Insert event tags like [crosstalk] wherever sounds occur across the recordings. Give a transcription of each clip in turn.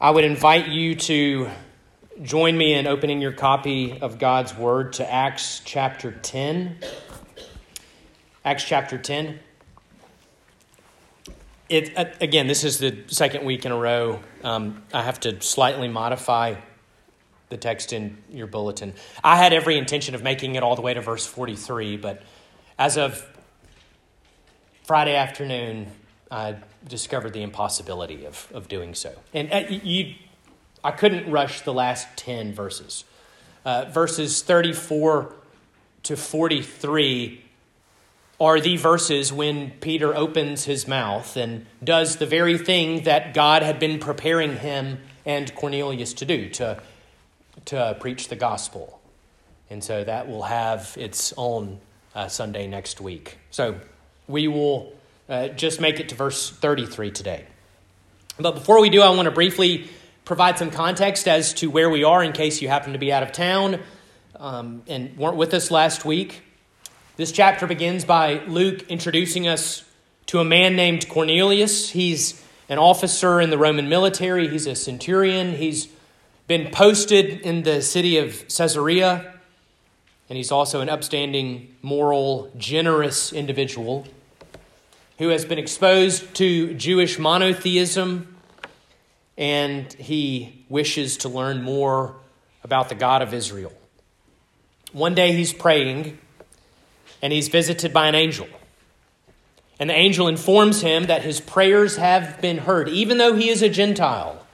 I would invite you to join me in opening your copy of God's Word to Acts chapter 10. Acts chapter 10. It, uh, again, this is the second week in a row. Um, I have to slightly modify the text in your bulletin. I had every intention of making it all the way to verse 43, but as of Friday afternoon, I discovered the impossibility of, of doing so. And uh, you, I couldn't rush the last 10 verses. Uh, verses 34 to 43 are the verses when Peter opens his mouth and does the very thing that God had been preparing him and Cornelius to do to, to preach the gospel. And so that will have its own uh, Sunday next week. So we will uh, just make it to verse 33 today. But before we do, I want to briefly provide some context as to where we are in case you happen to be out of town um, and weren't with us last week. This chapter begins by Luke introducing us to a man named Cornelius. He's an officer in the Roman military, he's a centurion, he's been posted in the city of Caesarea, and he's also an upstanding, moral, generous individual who has been exposed to Jewish monotheism, and he wishes to learn more about the God of Israel. One day he's praying, and he's visited by an angel. And the angel informs him that his prayers have been heard. Even though he is a Gentile,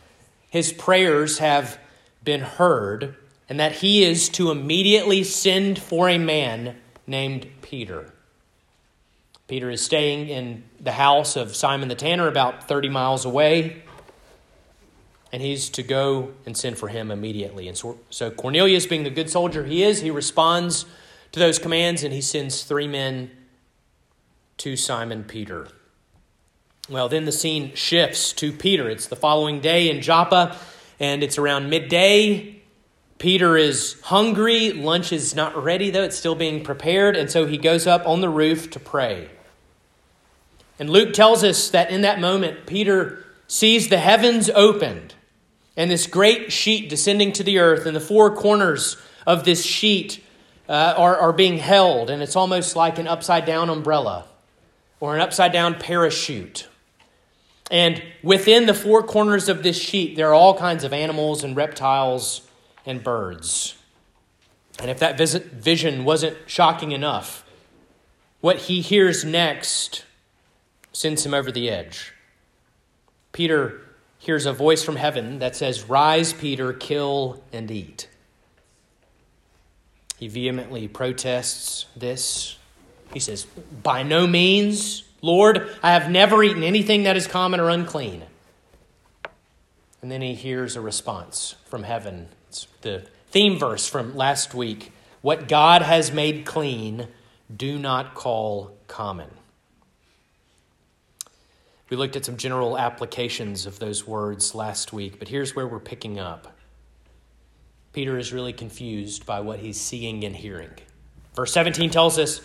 his prayers have been heard, and that he is to immediately send for a man named Peter. Peter is staying in the house of Simon the tanner about 30 miles away, and he's to go and send for him immediately. And so, so Cornelius, being the good soldier he is, he responds to those commands and he sends three men to Simon Peter. Well, then the scene shifts to Peter. It's the following day in Joppa, and it's around midday. Peter is hungry. Lunch is not ready, though. It's still being prepared. And so he goes up on the roof to pray. And Luke tells us that in that moment, Peter sees the heavens opened and this great sheet descending to the earth, and the four corners of this sheet uh, are, are being held, and it's almost like an upside down umbrella or an upside down parachute. And within the four corners of this sheet, there are all kinds of animals and reptiles and birds. And if that vision wasn't shocking enough, what he hears next sends him over the edge. Peter hears a voice from heaven that says, Rise, Peter, kill and eat. He vehemently protests this. He says, By no means, Lord, I have never eaten anything that is common or unclean. And then he hears a response from heaven. It's the theme verse from last week What God has made clean, do not call common. We looked at some general applications of those words last week, but here's where we're picking up. Peter is really confused by what he's seeing and hearing. Verse 17 tells us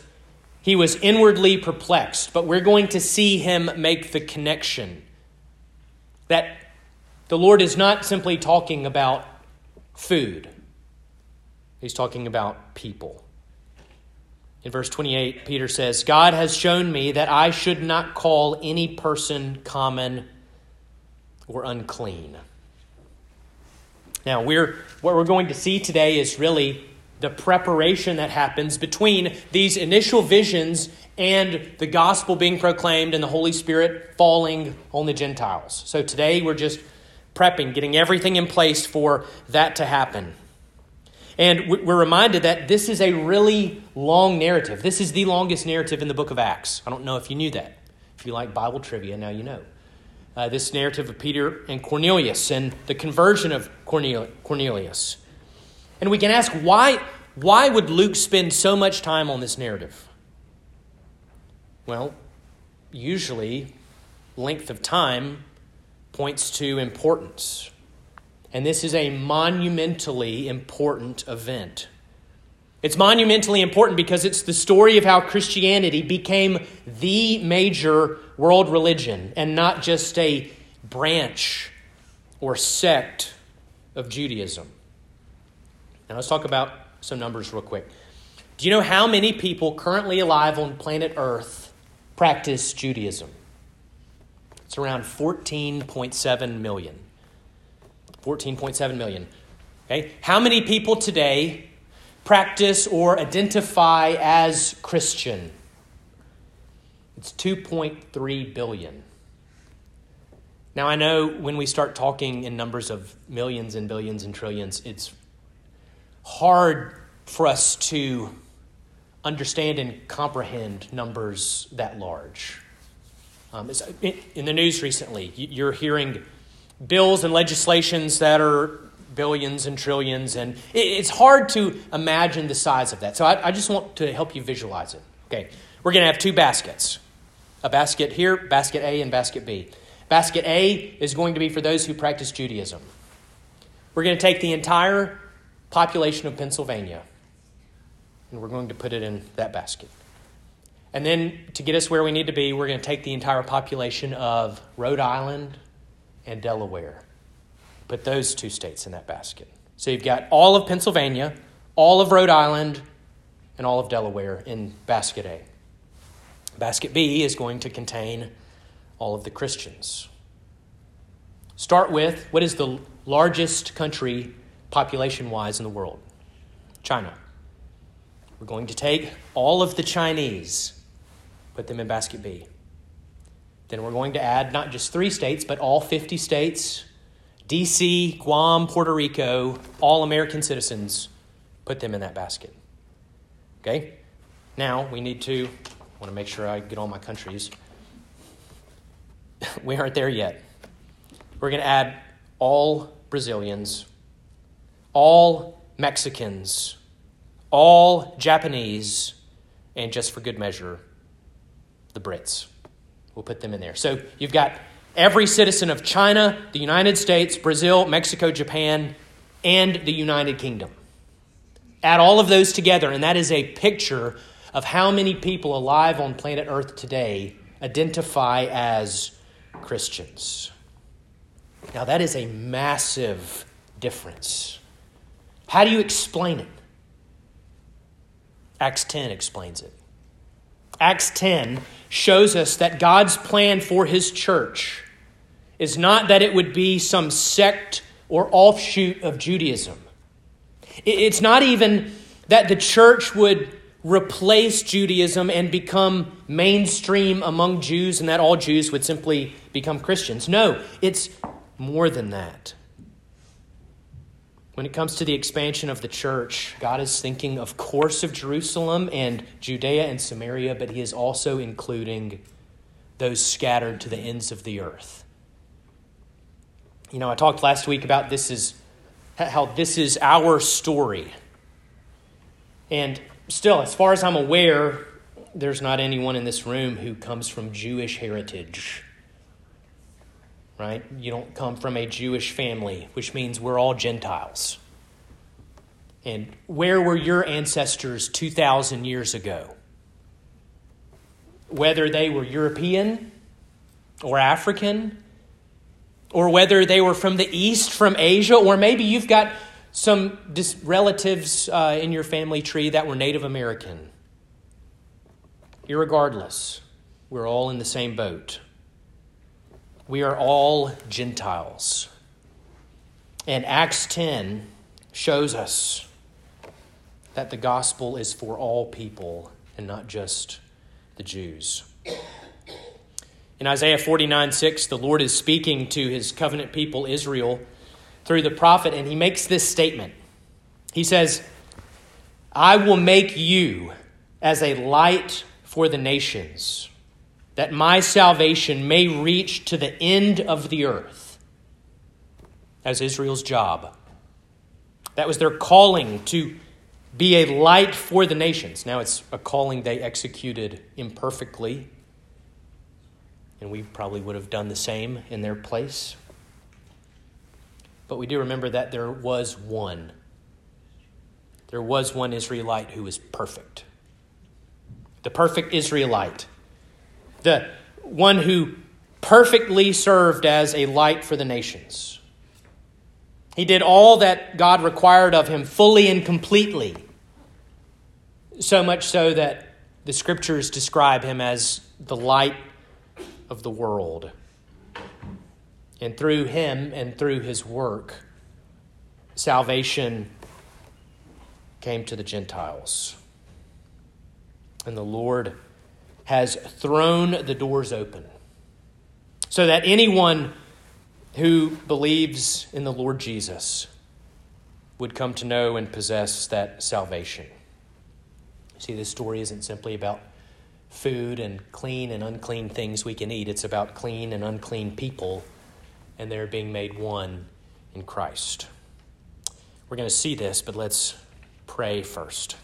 he was inwardly perplexed, but we're going to see him make the connection that the Lord is not simply talking about food, he's talking about people. In verse 28, Peter says, God has shown me that I should not call any person common or unclean. Now, we're, what we're going to see today is really the preparation that happens between these initial visions and the gospel being proclaimed and the Holy Spirit falling on the Gentiles. So today we're just prepping, getting everything in place for that to happen. And we're reminded that this is a really long narrative. This is the longest narrative in the book of Acts. I don't know if you knew that. If you like Bible trivia, now you know. Uh, this narrative of Peter and Cornelius and the conversion of Cornelius. And we can ask why, why would Luke spend so much time on this narrative? Well, usually length of time points to importance. And this is a monumentally important event. It's monumentally important because it's the story of how Christianity became the major world religion and not just a branch or sect of Judaism. Now let's talk about some numbers real quick. Do you know how many people currently alive on planet Earth practice Judaism? It's around 14.7 million. 14.7 million. Okay? How many people today practice or identify as Christian? It's 2.3 billion. Now, I know when we start talking in numbers of millions and billions and trillions, it's hard for us to understand and comprehend numbers that large. Um, in the news recently, you're hearing bills and legislations that are billions and trillions, and it's hard to imagine the size of that. So I, I just want to help you visualize it. Okay, we're going to have two baskets a basket here, basket A, and basket B. Basket A is going to be for those who practice Judaism. We're going to take the entire population of Pennsylvania and we're going to put it in that basket. And then to get us where we need to be, we're going to take the entire population of Rhode Island and Delaware. Put those two states in that basket. So you've got all of Pennsylvania, all of Rhode Island, and all of Delaware in basket A. Basket B is going to contain all of the Christians. Start with what is the largest country population wise in the world? China. We're going to take all of the Chinese, put them in basket B. Then we're going to add not just three states, but all 50 states DC, Guam, Puerto Rico, all American citizens, put them in that basket. Okay? Now we need to, I want to make sure I get all my countries. [laughs] we aren't there yet. We're going to add all Brazilians, all Mexicans, all Japanese, and just for good measure, the Brits. We'll put them in there. So you've got every citizen of China, the United States, Brazil, Mexico, Japan, and the United Kingdom. Add all of those together, and that is a picture of how many people alive on planet Earth today identify as Christians. Now, that is a massive difference. How do you explain it? Acts 10 explains it. Acts 10 shows us that God's plan for his church is not that it would be some sect or offshoot of Judaism. It's not even that the church would replace Judaism and become mainstream among Jews and that all Jews would simply become Christians. No, it's more than that. When it comes to the expansion of the church, God is thinking, of course, of Jerusalem and Judea and Samaria, but He is also including those scattered to the ends of the earth. You know, I talked last week about this is how this is our story. And still, as far as I'm aware, there's not anyone in this room who comes from Jewish heritage right? You don't come from a Jewish family, which means we're all Gentiles. And where were your ancestors 2,000 years ago? Whether they were European or African, or whether they were from the East, from Asia, or maybe you've got some relatives uh, in your family tree that were Native American. Irregardless, we're all in the same boat. We are all Gentiles. And Acts 10 shows us that the gospel is for all people and not just the Jews. In Isaiah 49 6, the Lord is speaking to his covenant people, Israel, through the prophet, and he makes this statement. He says, I will make you as a light for the nations that my salvation may reach to the end of the earth. As Israel's job. That was their calling to be a light for the nations. Now it's a calling they executed imperfectly, and we probably would have done the same in their place. But we do remember that there was one. There was one Israelite who was perfect. The perfect Israelite the one who perfectly served as a light for the nations. He did all that God required of him fully and completely. So much so that the scriptures describe him as the light of the world. And through him and through his work, salvation came to the Gentiles. And the Lord has thrown the doors open so that anyone who believes in the Lord Jesus would come to know and possess that salvation. See, this story isn't simply about food and clean and unclean things we can eat, it's about clean and unclean people, and they're being made one in Christ. We're going to see this, but let's pray first.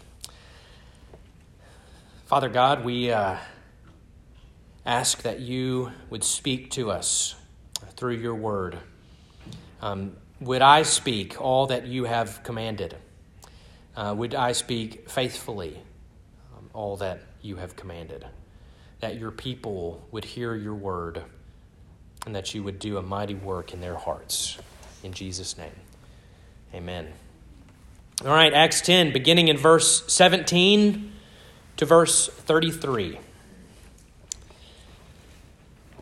Father God, we uh, ask that you would speak to us through your word. Um, would I speak all that you have commanded? Uh, would I speak faithfully um, all that you have commanded? That your people would hear your word and that you would do a mighty work in their hearts. In Jesus' name, amen. All right, Acts 10, beginning in verse 17 to verse 33.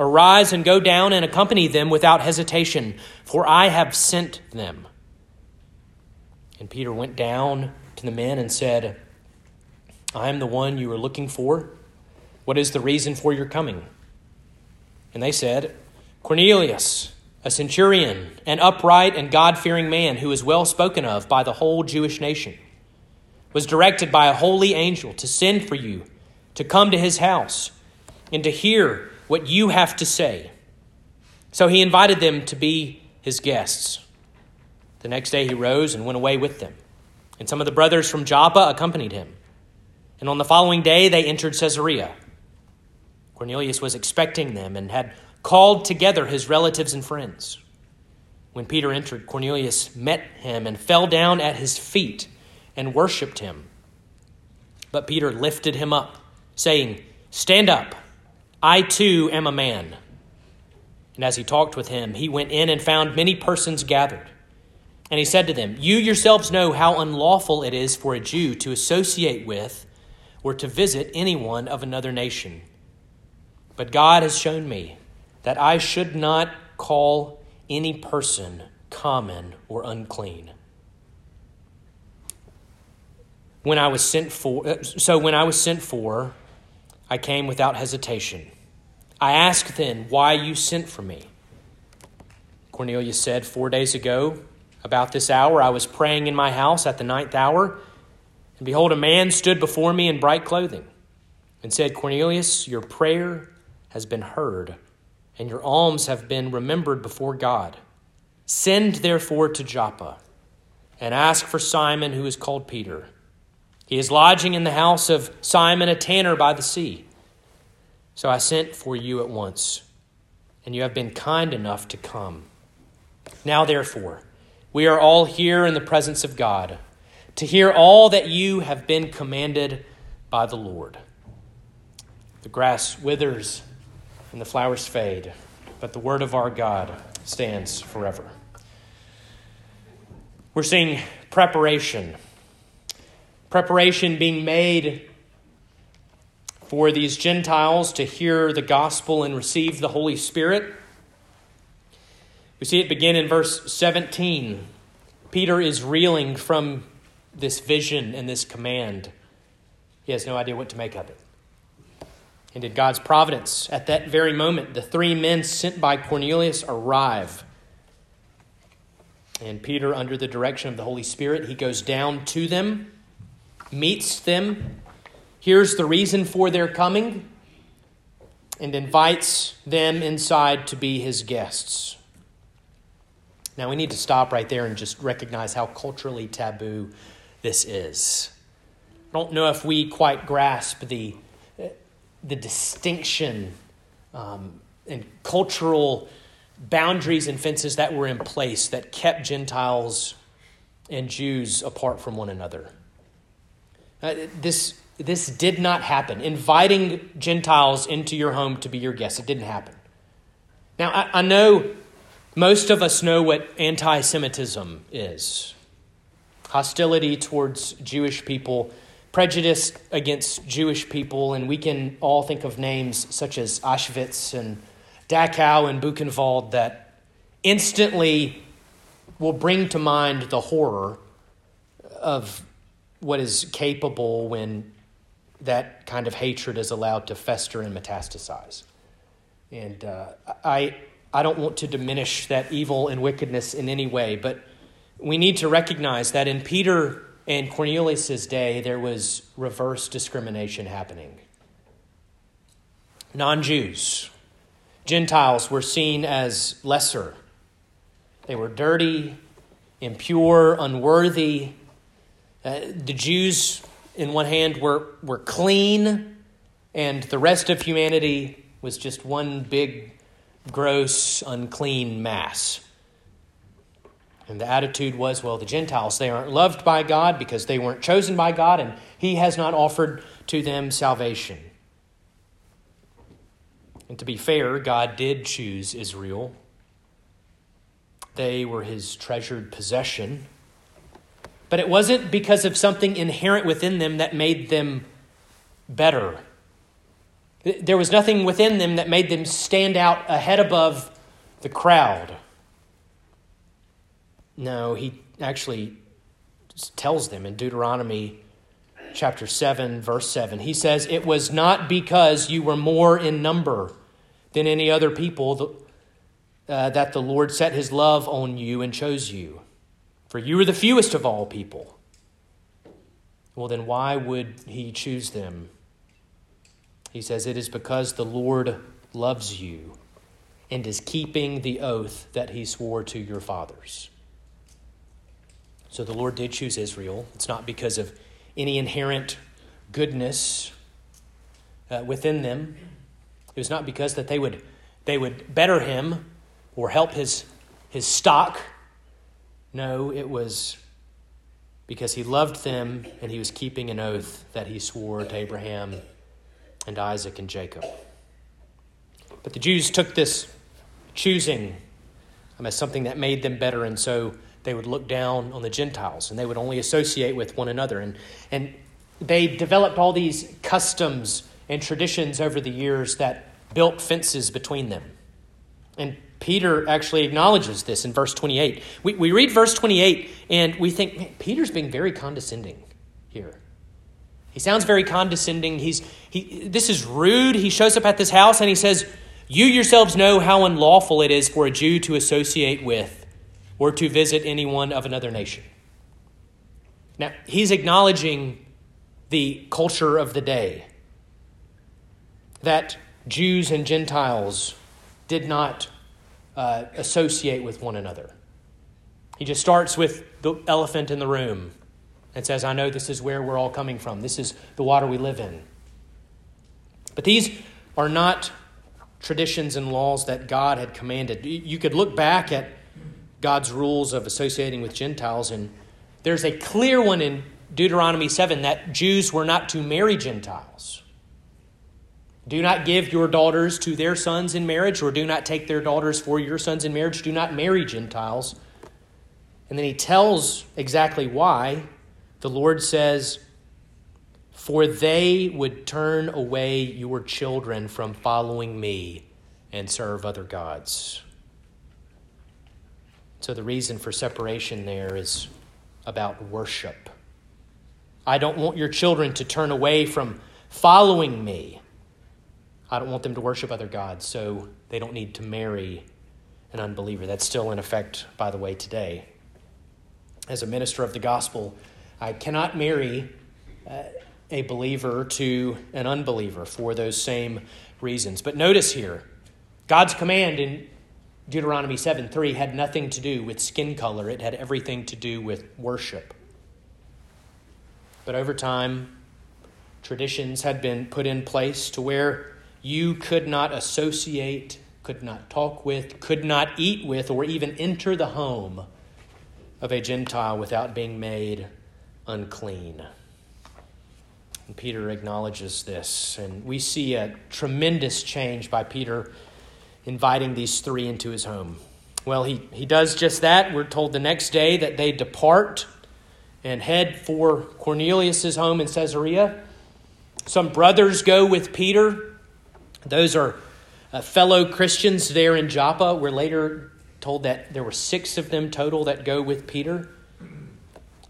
Arise and go down and accompany them without hesitation, for I have sent them. And Peter went down to the men and said, I am the one you are looking for. What is the reason for your coming? And they said, Cornelius, a centurion, an upright and God fearing man who is well spoken of by the whole Jewish nation, was directed by a holy angel to send for you to come to his house and to hear what you have to say. So he invited them to be his guests. The next day he rose and went away with them. And some of the brothers from Joppa accompanied him. And on the following day they entered Caesarea. Cornelius was expecting them and had called together his relatives and friends. When Peter entered, Cornelius met him and fell down at his feet and worshiped him. But Peter lifted him up, saying, Stand up. I too am a man. And as he talked with him, he went in and found many persons gathered. And he said to them, You yourselves know how unlawful it is for a Jew to associate with or to visit anyone of another nation. But God has shown me that I should not call any person common or unclean. When I was sent for, uh, so when I was sent for, I came without hesitation. I asked then why you sent for me. Cornelius said, Four days ago, about this hour, I was praying in my house at the ninth hour, and behold, a man stood before me in bright clothing and said, Cornelius, your prayer has been heard, and your alms have been remembered before God. Send therefore to Joppa and ask for Simon, who is called Peter. He is lodging in the house of Simon, a tanner by the sea. So I sent for you at once, and you have been kind enough to come. Now, therefore, we are all here in the presence of God to hear all that you have been commanded by the Lord. The grass withers and the flowers fade, but the word of our God stands forever. We're seeing preparation preparation being made for these Gentiles to hear the gospel and receive the Holy Spirit. We see it begin in verse 17. Peter is reeling from this vision and this command. He has no idea what to make of it. And in God's providence, at that very moment, the three men sent by Cornelius arrive. And Peter, under the direction of the Holy Spirit, he goes down to them meets them, hears the reason for their coming, and invites them inside to be his guests. Now, we need to stop right there and just recognize how culturally taboo this is. I don't know if we quite grasp the, the distinction um, and cultural boundaries and fences that were in place that kept Gentiles and Jews apart from one another. Uh, this, this did not happen. Inviting Gentiles into your home to be your guests, it didn't happen. Now, I, I know most of us know what anti Semitism is hostility towards Jewish people, prejudice against Jewish people, and we can all think of names such as Auschwitz and Dachau and Buchenwald that instantly will bring to mind the horror of what is capable when that kind of hatred is allowed to fester and metastasize. And uh, I, I don't want to diminish that evil and wickedness in any way, but we need to recognize that in Peter and Cornelius' day, there was reverse discrimination happening. Non Jews, Gentiles were seen as lesser. They were dirty, impure, unworthy. Uh, the Jews, in one hand, were, were clean, and the rest of humanity was just one big, gross, unclean mass. And the attitude was, well, the Gentiles, they aren't loved by God because they weren't chosen by God, and He has not offered to them salvation. And to be fair, God did choose Israel. They were His treasured possession. But it wasn't because of something inherent within them that made them better. There was nothing within them that made them stand out ahead above the crowd. No, he actually tells them in Deuteronomy chapter 7, verse 7. He says, It was not because you were more in number than any other people uh, that the Lord set his love on you and chose you, for you are the fewest of all people. Well, then why would he choose them? He says, It is because the Lord loves you and is keeping the oath that he swore to your fathers. So the Lord did choose Israel. It's not because of any inherent goodness uh, within them. It was not because that they would, they would better him or help his, his stock. No, it was because he loved them and he was keeping an oath that he swore to Abraham and Isaac and Jacob. But the Jews took this choosing um, as something that made them better, and so they would look down on the Gentiles and they would only associate with one another. And, and they developed all these customs and traditions over the years that built fences between them. And Peter actually acknowledges this in verse 28. We, we read verse 28 and we think, man, Peter's being very condescending here. He sounds very condescending. He's, he, this is rude. He shows up at this house and he says, You yourselves know how unlawful it is for a Jew to associate with or to visit anyone of another nation. Now, he's acknowledging the culture of the day that Jews and Gentiles did not uh, associate with one another. He just starts with the elephant in the room and says, I know this is where we're all coming from. This is the water we live in. But these are not traditions and laws that God had commanded. You could look back at God's rules of associating with Gentiles. And there's a clear one in Deuteronomy 7 that Jews were not to marry Gentiles. Do not give your daughters to their sons in marriage, or do not take their daughters for your sons in marriage. Do not marry Gentiles. And then he tells exactly why. The Lord says, For they would turn away your children from following me and serve other gods. So the reason for separation there is about worship. I don't want your children to turn away from following me. I don't want them to worship other gods, so they don't need to marry an unbeliever. That's still in effect, by the way, today. As a minister of the gospel, I cannot marry uh, a believer to an unbeliever for those same reasons. But notice here, God's command in Deuteronomy 7 3 had nothing to do with skin color, it had everything to do with worship. But over time, traditions had been put in place to where you could not associate, could not talk with, could not eat with, or even enter the home of a Gentile without being made unclean. And Peter acknowledges this, and we see a tremendous change by Peter inviting these three into his home. Well, he, he does just that. We're told the next day that they depart and head for Cornelius' home in Caesarea. Some brothers go with Peter. Those are uh, fellow Christians there in Joppa. We're later told that there were six of them total that go with Peter.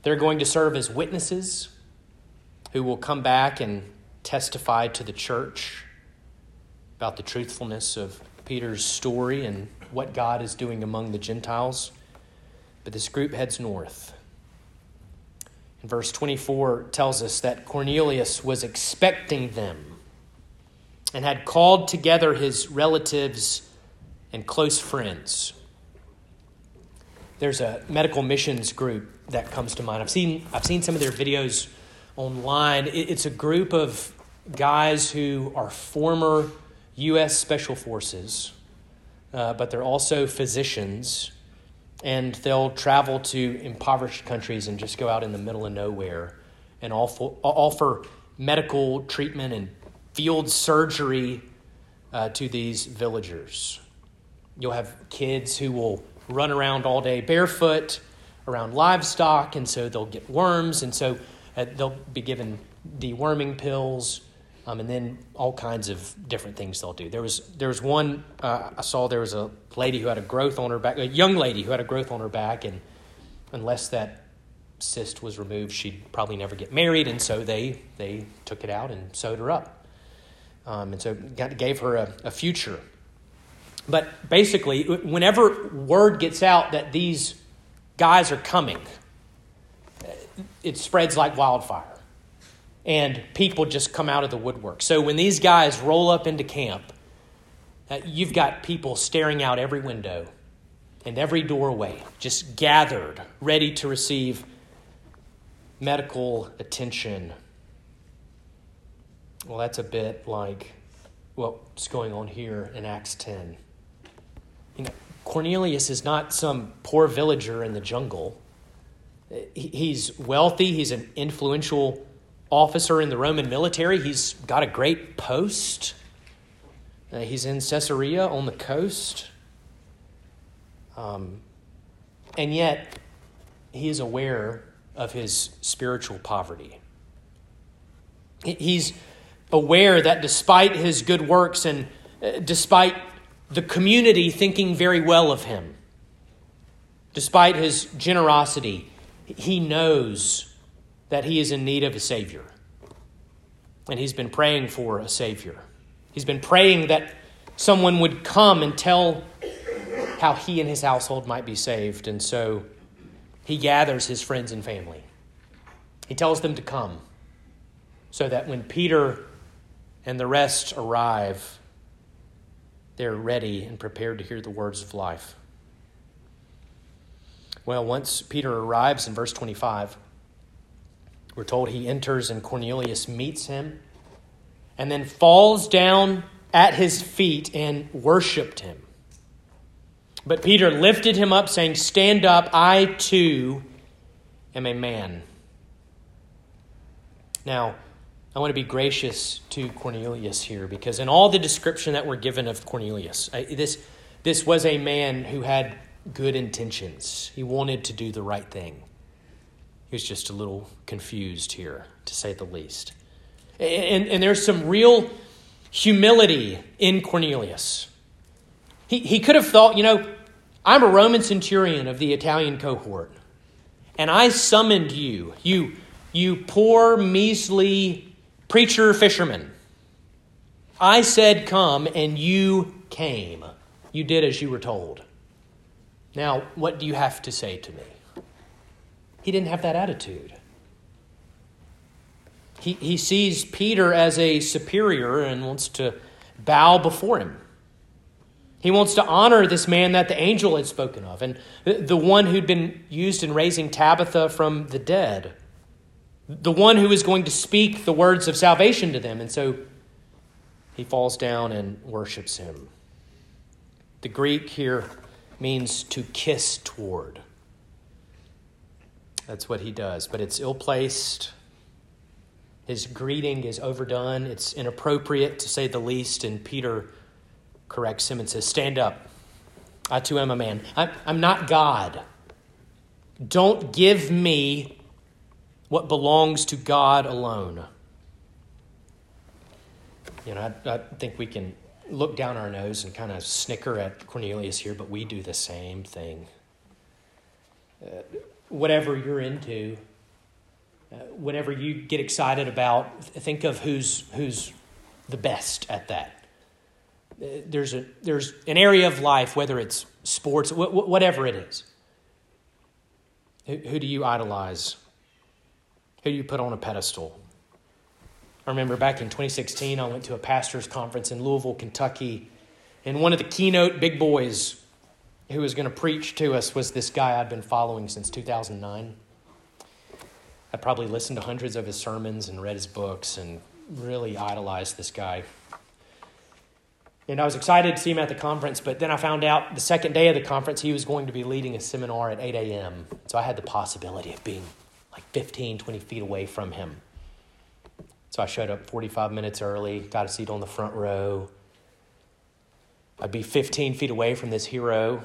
They're going to serve as witnesses who will come back and testify to the church about the truthfulness of Peter's story and what God is doing among the Gentiles. But this group heads north. And verse 24 tells us that Cornelius was expecting them and had called together his relatives and close friends. There's a medical missions group that comes to mind. I've seen, I've seen some of their videos online. It's a group of guys who are former U.S. Special Forces, uh, but they're also physicians, and they'll travel to impoverished countries and just go out in the middle of nowhere and offer, offer medical treatment and field surgery uh, to these villagers. You'll have kids who will run around all day barefoot around livestock, and so they'll get worms, and so uh, they'll be given deworming pills um, and then all kinds of different things they'll do. There was there was one uh, I saw. There was a lady who had a growth on her back, a young lady who had a growth on her back, and unless that cyst was removed, she'd probably never get married. And so they they took it out and sewed her up, um, and so got, gave her a, a future. But basically, whenever word gets out that these guys are coming, it spreads like wildfire and people just come out of the woodwork. So when these guys roll up into camp, uh, you've got people staring out every window and every doorway, just gathered, ready to receive medical attention. Well, that's a bit like what's going on here in Acts 10. You know, Cornelius is not some poor villager in the jungle. He's wealthy, he's an influential officer in the Roman military. He's got a great post. Uh, he's in Caesarea on the coast. Um, and yet, he is aware of his spiritual poverty. He's aware that despite his good works and uh, despite the community thinking very well of him, despite his generosity, he knows that he is in need of a Savior. And he's been praying for a Savior. He's been praying that someone would come and tell how he and his household might be saved. And so he gathers his friends and family. He tells them to come so that when Peter and the rest arrive, they're ready and prepared to hear the words of life. Well, once Peter arrives in verse 25, we're told he enters and Cornelius meets him and then falls down at his feet and worshiped him. But Peter lifted him up, saying, Stand up, I too am a man. Now, I want to be gracious to Cornelius here because in all the description that we're given of Cornelius, I, this, this was a man who had good intentions. He wanted to do the right thing. He was just a little confused here, to say the least. And, and there's some real humility in Cornelius. He, he could have thought, you know, I'm a Roman centurion of the Italian cohort, and I summoned you, you, you poor, measly preacher fisherman. I said, Come, and you came. You did as you were told. Now, what do you have to say to me? He didn't have that attitude. He, he sees Peter as a superior and wants to bow before him. He wants to honor this man that the angel had spoken of, and the one who'd been used in raising Tabitha from the dead, the one who is going to speak the words of salvation to them. And so he falls down and worships him. The Greek here means to kiss toward. That's what he does, but it's ill placed. His greeting is overdone. It's inappropriate, to say the least. And Peter corrects him and says, Stand up. I too am a man. I'm, not God. Don't give me what belongs to God alone. You know, I, I think we can look down our nose and kind of snicker at Cornelius here, but we do the same thing. Uh, whatever you're into, uh, whenever you get excited about, think of who's who's the best at that. Uh, there's a there's an area of life, whether it's sports, wh- whatever it is. Who do you idolize? Who you put on a pedestal? I remember back in 2016, I went to a pastor's conference in Louisville, Kentucky, and one of the keynote big boys who was going to preach to us was this guy I'd been following since 2009. I probably listened to hundreds of his sermons and read his books and really idolized this guy. And I was excited to see him at the conference, but then I found out the second day of the conference he was going to be leading a seminar at 8 a.m. So I had the possibility of being like 15, 20 feet away from him. So I showed up 45 minutes early, got a seat on the front row. I'd be 15 feet away from this hero.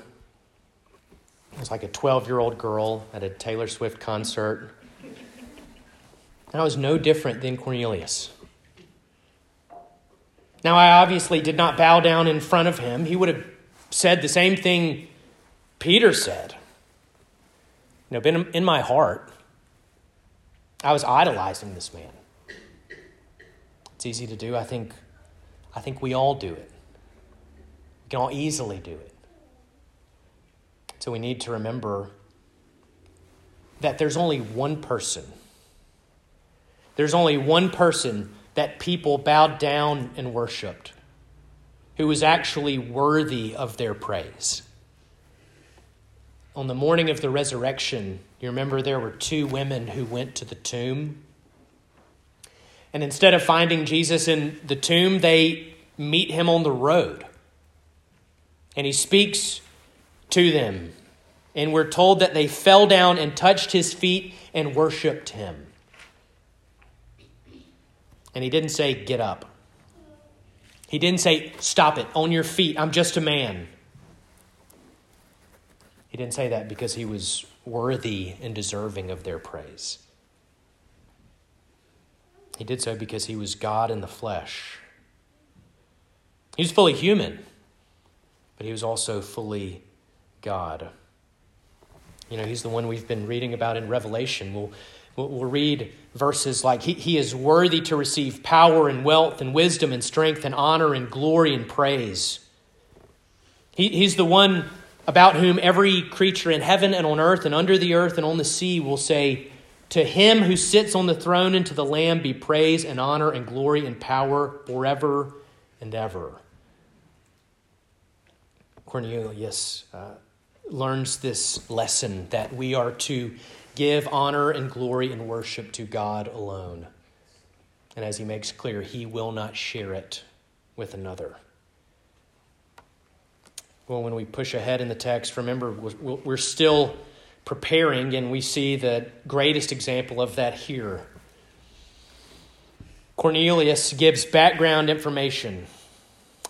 It was like a 12 year old girl at a Taylor Swift concert. And I was no different than Cornelius. Now, I obviously did not bow down in front of him. He would have said the same thing Peter said. You know, been in my heart, I was idolizing this man. It's easy to do. I think, I think we all do it. We can all easily do it. So we need to remember that there's only one person. There's only one person that people bowed down and worshiped who was actually worthy of their praise. On the morning of the resurrection, you remember there were two women who went to the tomb and instead of finding Jesus in the tomb, they meet him on the road. And he speaks to them. And we're told that they fell down and touched his feet and worshiped him. And he didn't say, Get up. He didn't say, Stop it, on your feet, I'm just a man. He didn't say that because he was worthy and deserving of their praise. He did so because he was God in the flesh. He was fully human, but he was also fully God. You know, he's the one we've been reading about in Revelation. We'll, we'll read verses like, he, he is worthy to receive power and wealth and wisdom and strength and honor and glory and praise. He, he's the one about whom every creature in heaven and on earth and under the earth and on the sea will say, to him who sits on the throne and to the Lamb be praise and honor and glory and power forever and ever. Cornelius uh, learns this lesson that we are to give honor and glory and worship to God alone. And as he makes clear, he will not share it with another. Well, when we push ahead in the text, remember, we're still preparing, and we see the greatest example of that here. Cornelius gives background information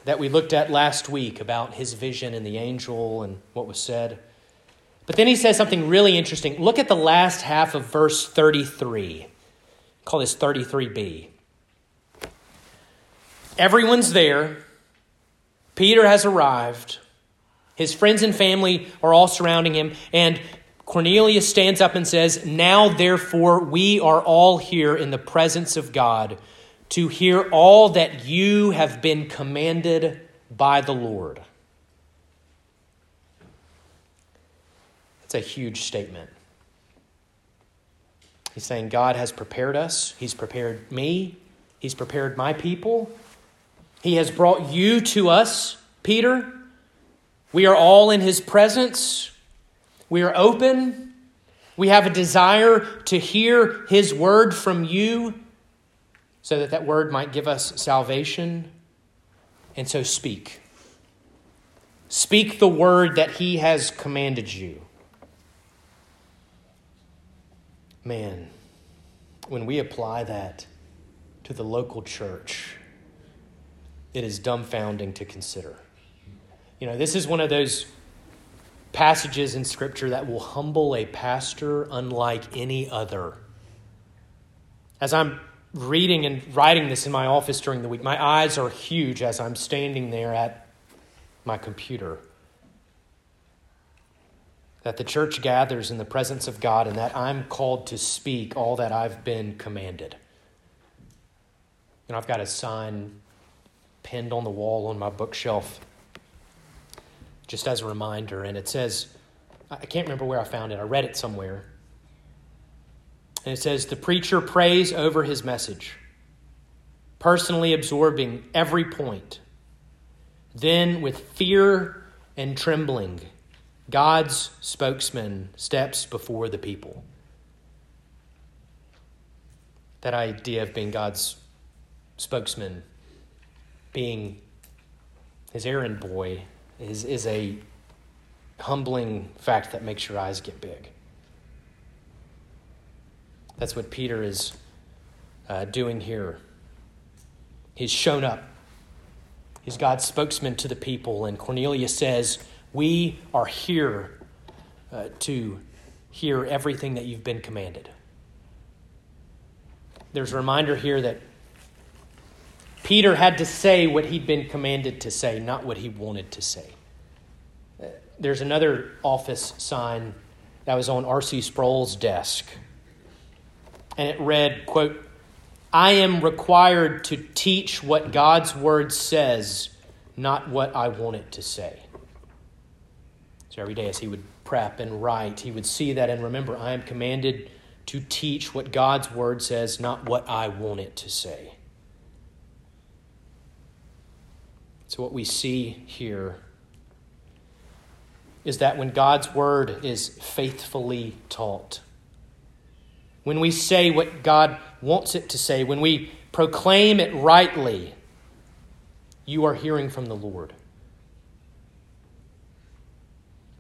that we looked at last week about his vision and the angel and what was said. But then he says something really interesting. Look at the last half of verse 33. Call this 33b. Everyone's there. Peter has arrived. His friends and family are all surrounding him, and Cornelius stands up and says, Now therefore we are all here in the presence of God to hear all that you have been commanded by the Lord. That's a huge statement. He's saying God has prepared us, He's prepared me, He's prepared my people. He has brought you to us, Peter, We are all in His presence. We are open. We have a desire to hear His word from you so that that word might give us salvation. And so speak. Speak the word that He has commanded you. Man, when we apply that to the local church, it is dumbfounding to consider. You know, this is one of those passages in Scripture that will humble a pastor unlike any other. As I'm reading and writing this in my office during the week, my eyes are huge as I'm standing there at my computer. That the church gathers in the presence of God and that I'm called to speak all that I've been commanded. And I've got a sign pinned on the wall on my bookshelf just as a reminder. And it says, I can't remember where I found it, I read it somewhere. And it says, The preacher prays over his message, personally absorbing every point. Then, with fear and trembling, God's spokesman steps before the people. That idea of being God's spokesman, being his errand boy, is, is a humbling fact that makes your eyes get big. That's what Peter is uh, doing here. He's shown up. He's God's spokesman to the people, and Cornelius says, We are here uh, to hear everything that you've been commanded. There's a reminder here that Peter had to say what he'd been commanded to say, not what he wanted to say. There's another office sign that was on R.C. Sproul's desk. And it read, quote, I am required to teach what God's word says, not what I want it to say. So every day as he would prep and write, he would see that and remember, I am commanded to teach what God's word says, not what I want it to say. So, what we see here is that when God's word is faithfully taught, when we say what God wants it to say, when we proclaim it rightly, you are hearing from the Lord.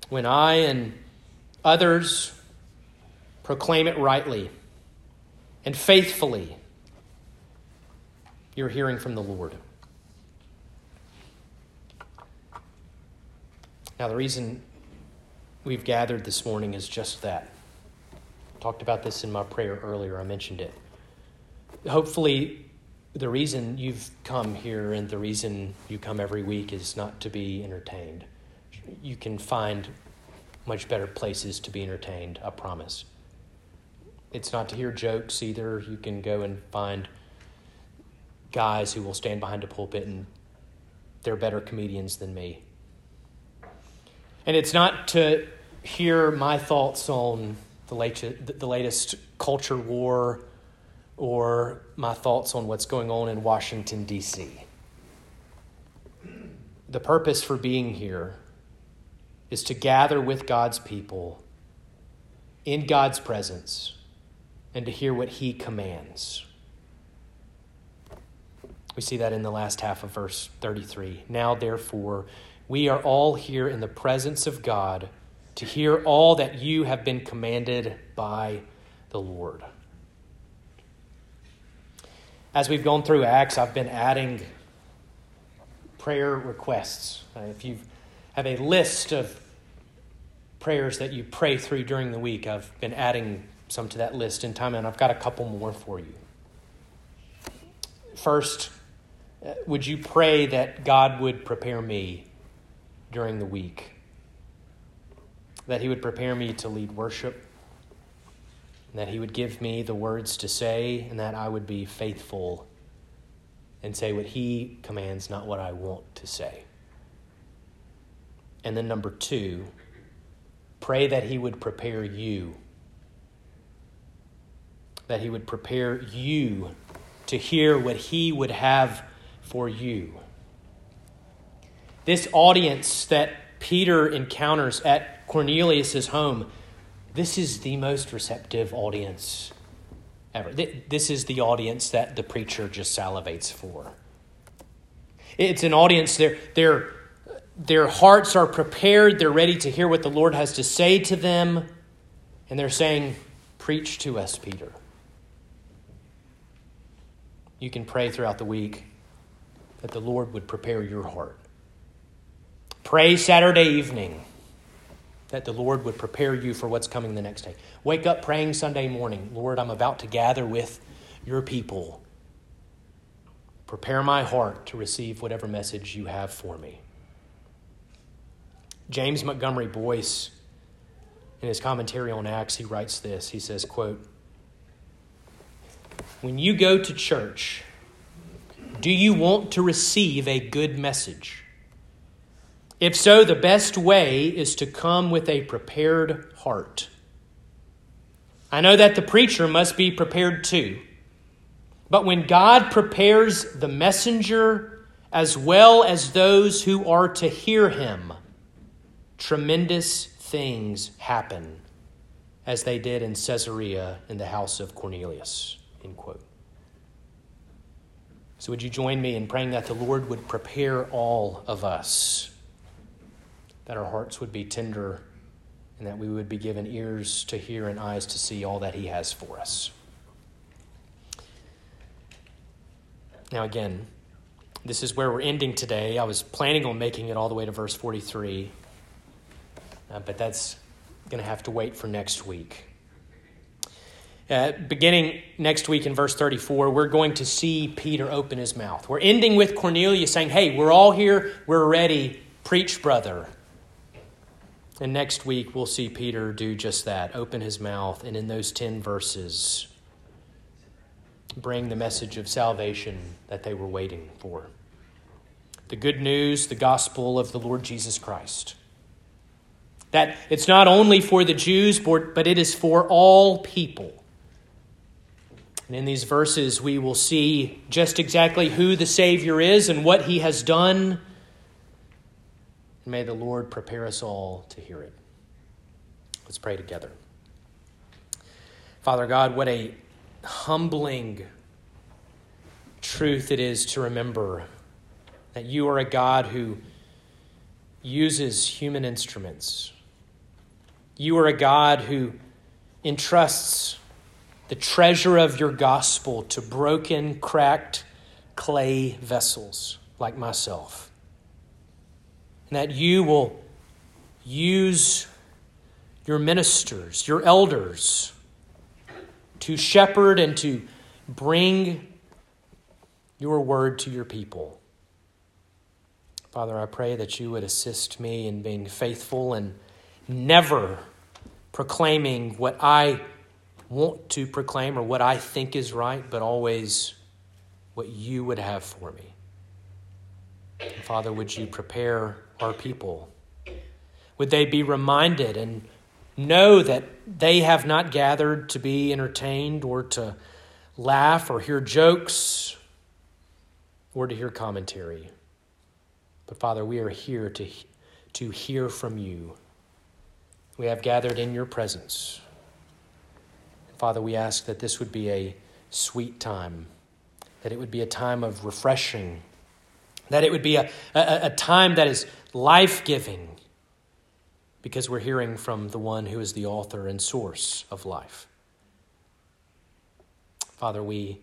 When I and others proclaim it rightly and faithfully, you're hearing from the Lord. Now, the reason we've gathered this morning is just that. I talked about this in my prayer earlier, I mentioned it. Hopefully, the reason you've come here and the reason you come every week is not to be entertained. You can find much better places to be entertained, I promise. It's not to hear jokes either. You can go and find guys who will stand behind a pulpit and they're better comedians than me. And it's not to hear my thoughts on the latest, the latest culture war or my thoughts on what's going on in Washington, D.C. The purpose for being here is to gather with God's people in God's presence and to hear what He commands. We see that in the last half of verse 33. Now, therefore, we are all here in the presence of God to hear all that you have been commanded by the Lord. As we've gone through Acts, I've been adding prayer requests. Uh, if you have a list of prayers that you pray through during the week, I've been adding some to that list in time, and I've got a couple more for you. First, uh, would you pray that God would prepare me during the week. That He would prepare me to lead worship, that He would give me the words to say, and that I would be faithful and say what He commands, not what I want to say. And then, number two, pray that He would prepare you. That He would prepare you to hear what He would have for you this audience that Peter encounters at Cornelius' home, this is the most receptive audience ever. This is the audience that the preacher just salivates for. It's an audience, their, their, their hearts are prepared, they're ready to hear what the Lord has to say to them, and they're saying, Preach to us, Peter. You can pray throughout the week that the Lord would prepare your heart. Pray Saturday evening that the Lord would prepare you for what's coming the next day. Wake up praying Sunday morning Lord, I'm about to gather with your people. Prepare my heart to receive whatever message you have for me. James Montgomery Boice, in his commentary on Acts, he writes this. He says, quote, When you go to church, do you want to receive a good message? If so, the best way is to come with a prepared heart. I know that the preacher must be prepared too. But when God prepares the messenger as well as those who are to hear him, tremendous things happen, as they did in Caesarea in the house of Cornelius. End quote. So, would you join me in praying that the Lord would prepare all of us, that our hearts would be tender, and that we would be given ears to hear and eyes to see all that He has for us? Now, again, this is where we're ending today. I was planning on making it all the way to verse 43, uh, but that's going to have to wait for next week. Uh, beginning next week in verse 34, we're going to see Peter open his mouth. We're ending with Cornelius saying, Hey, we're all here, we're ready. Preach, brother. And next week, we'll see Peter do just that open his mouth, and in those 10 verses, bring the message of salvation that they were waiting for. The good news, the gospel of the Lord Jesus Christ. That it's not only for the Jews, but it is for all people. And in these verses, we will see just exactly who the Savior is and what he has done. May the Lord prepare us all to hear it. Let's pray together. Father God, what a humbling truth it is to remember that you are a God who uses human instruments. You are a God who entrusts the treasure of your gospel to broken, cracked clay vessels like myself. That you will use your ministers, your elders, to shepherd and to bring your word to your people. Father, I pray that you would assist me in being faithful and never proclaiming what I want to proclaim or what I think is right, but always what you would have for me. And Father, would you prepare our people? Would they be reminded and know that they have not gathered to be entertained or to laugh or hear jokes or to hear commentary? But Father, we are here to, to hear from you. We have gathered in your presence. Father, we ask that this would be a sweet time, that it would be a time of refreshing, that it would be a, a, a time that is life giving, because we're hearing from the one who is the author and source of life. Father, we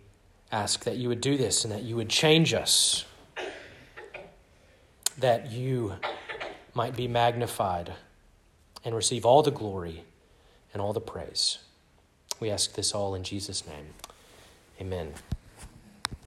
ask that you would do this and that you would change us, that you might be magnified and receive all the glory and all the praise. We ask this all in Jesus' name. Amen.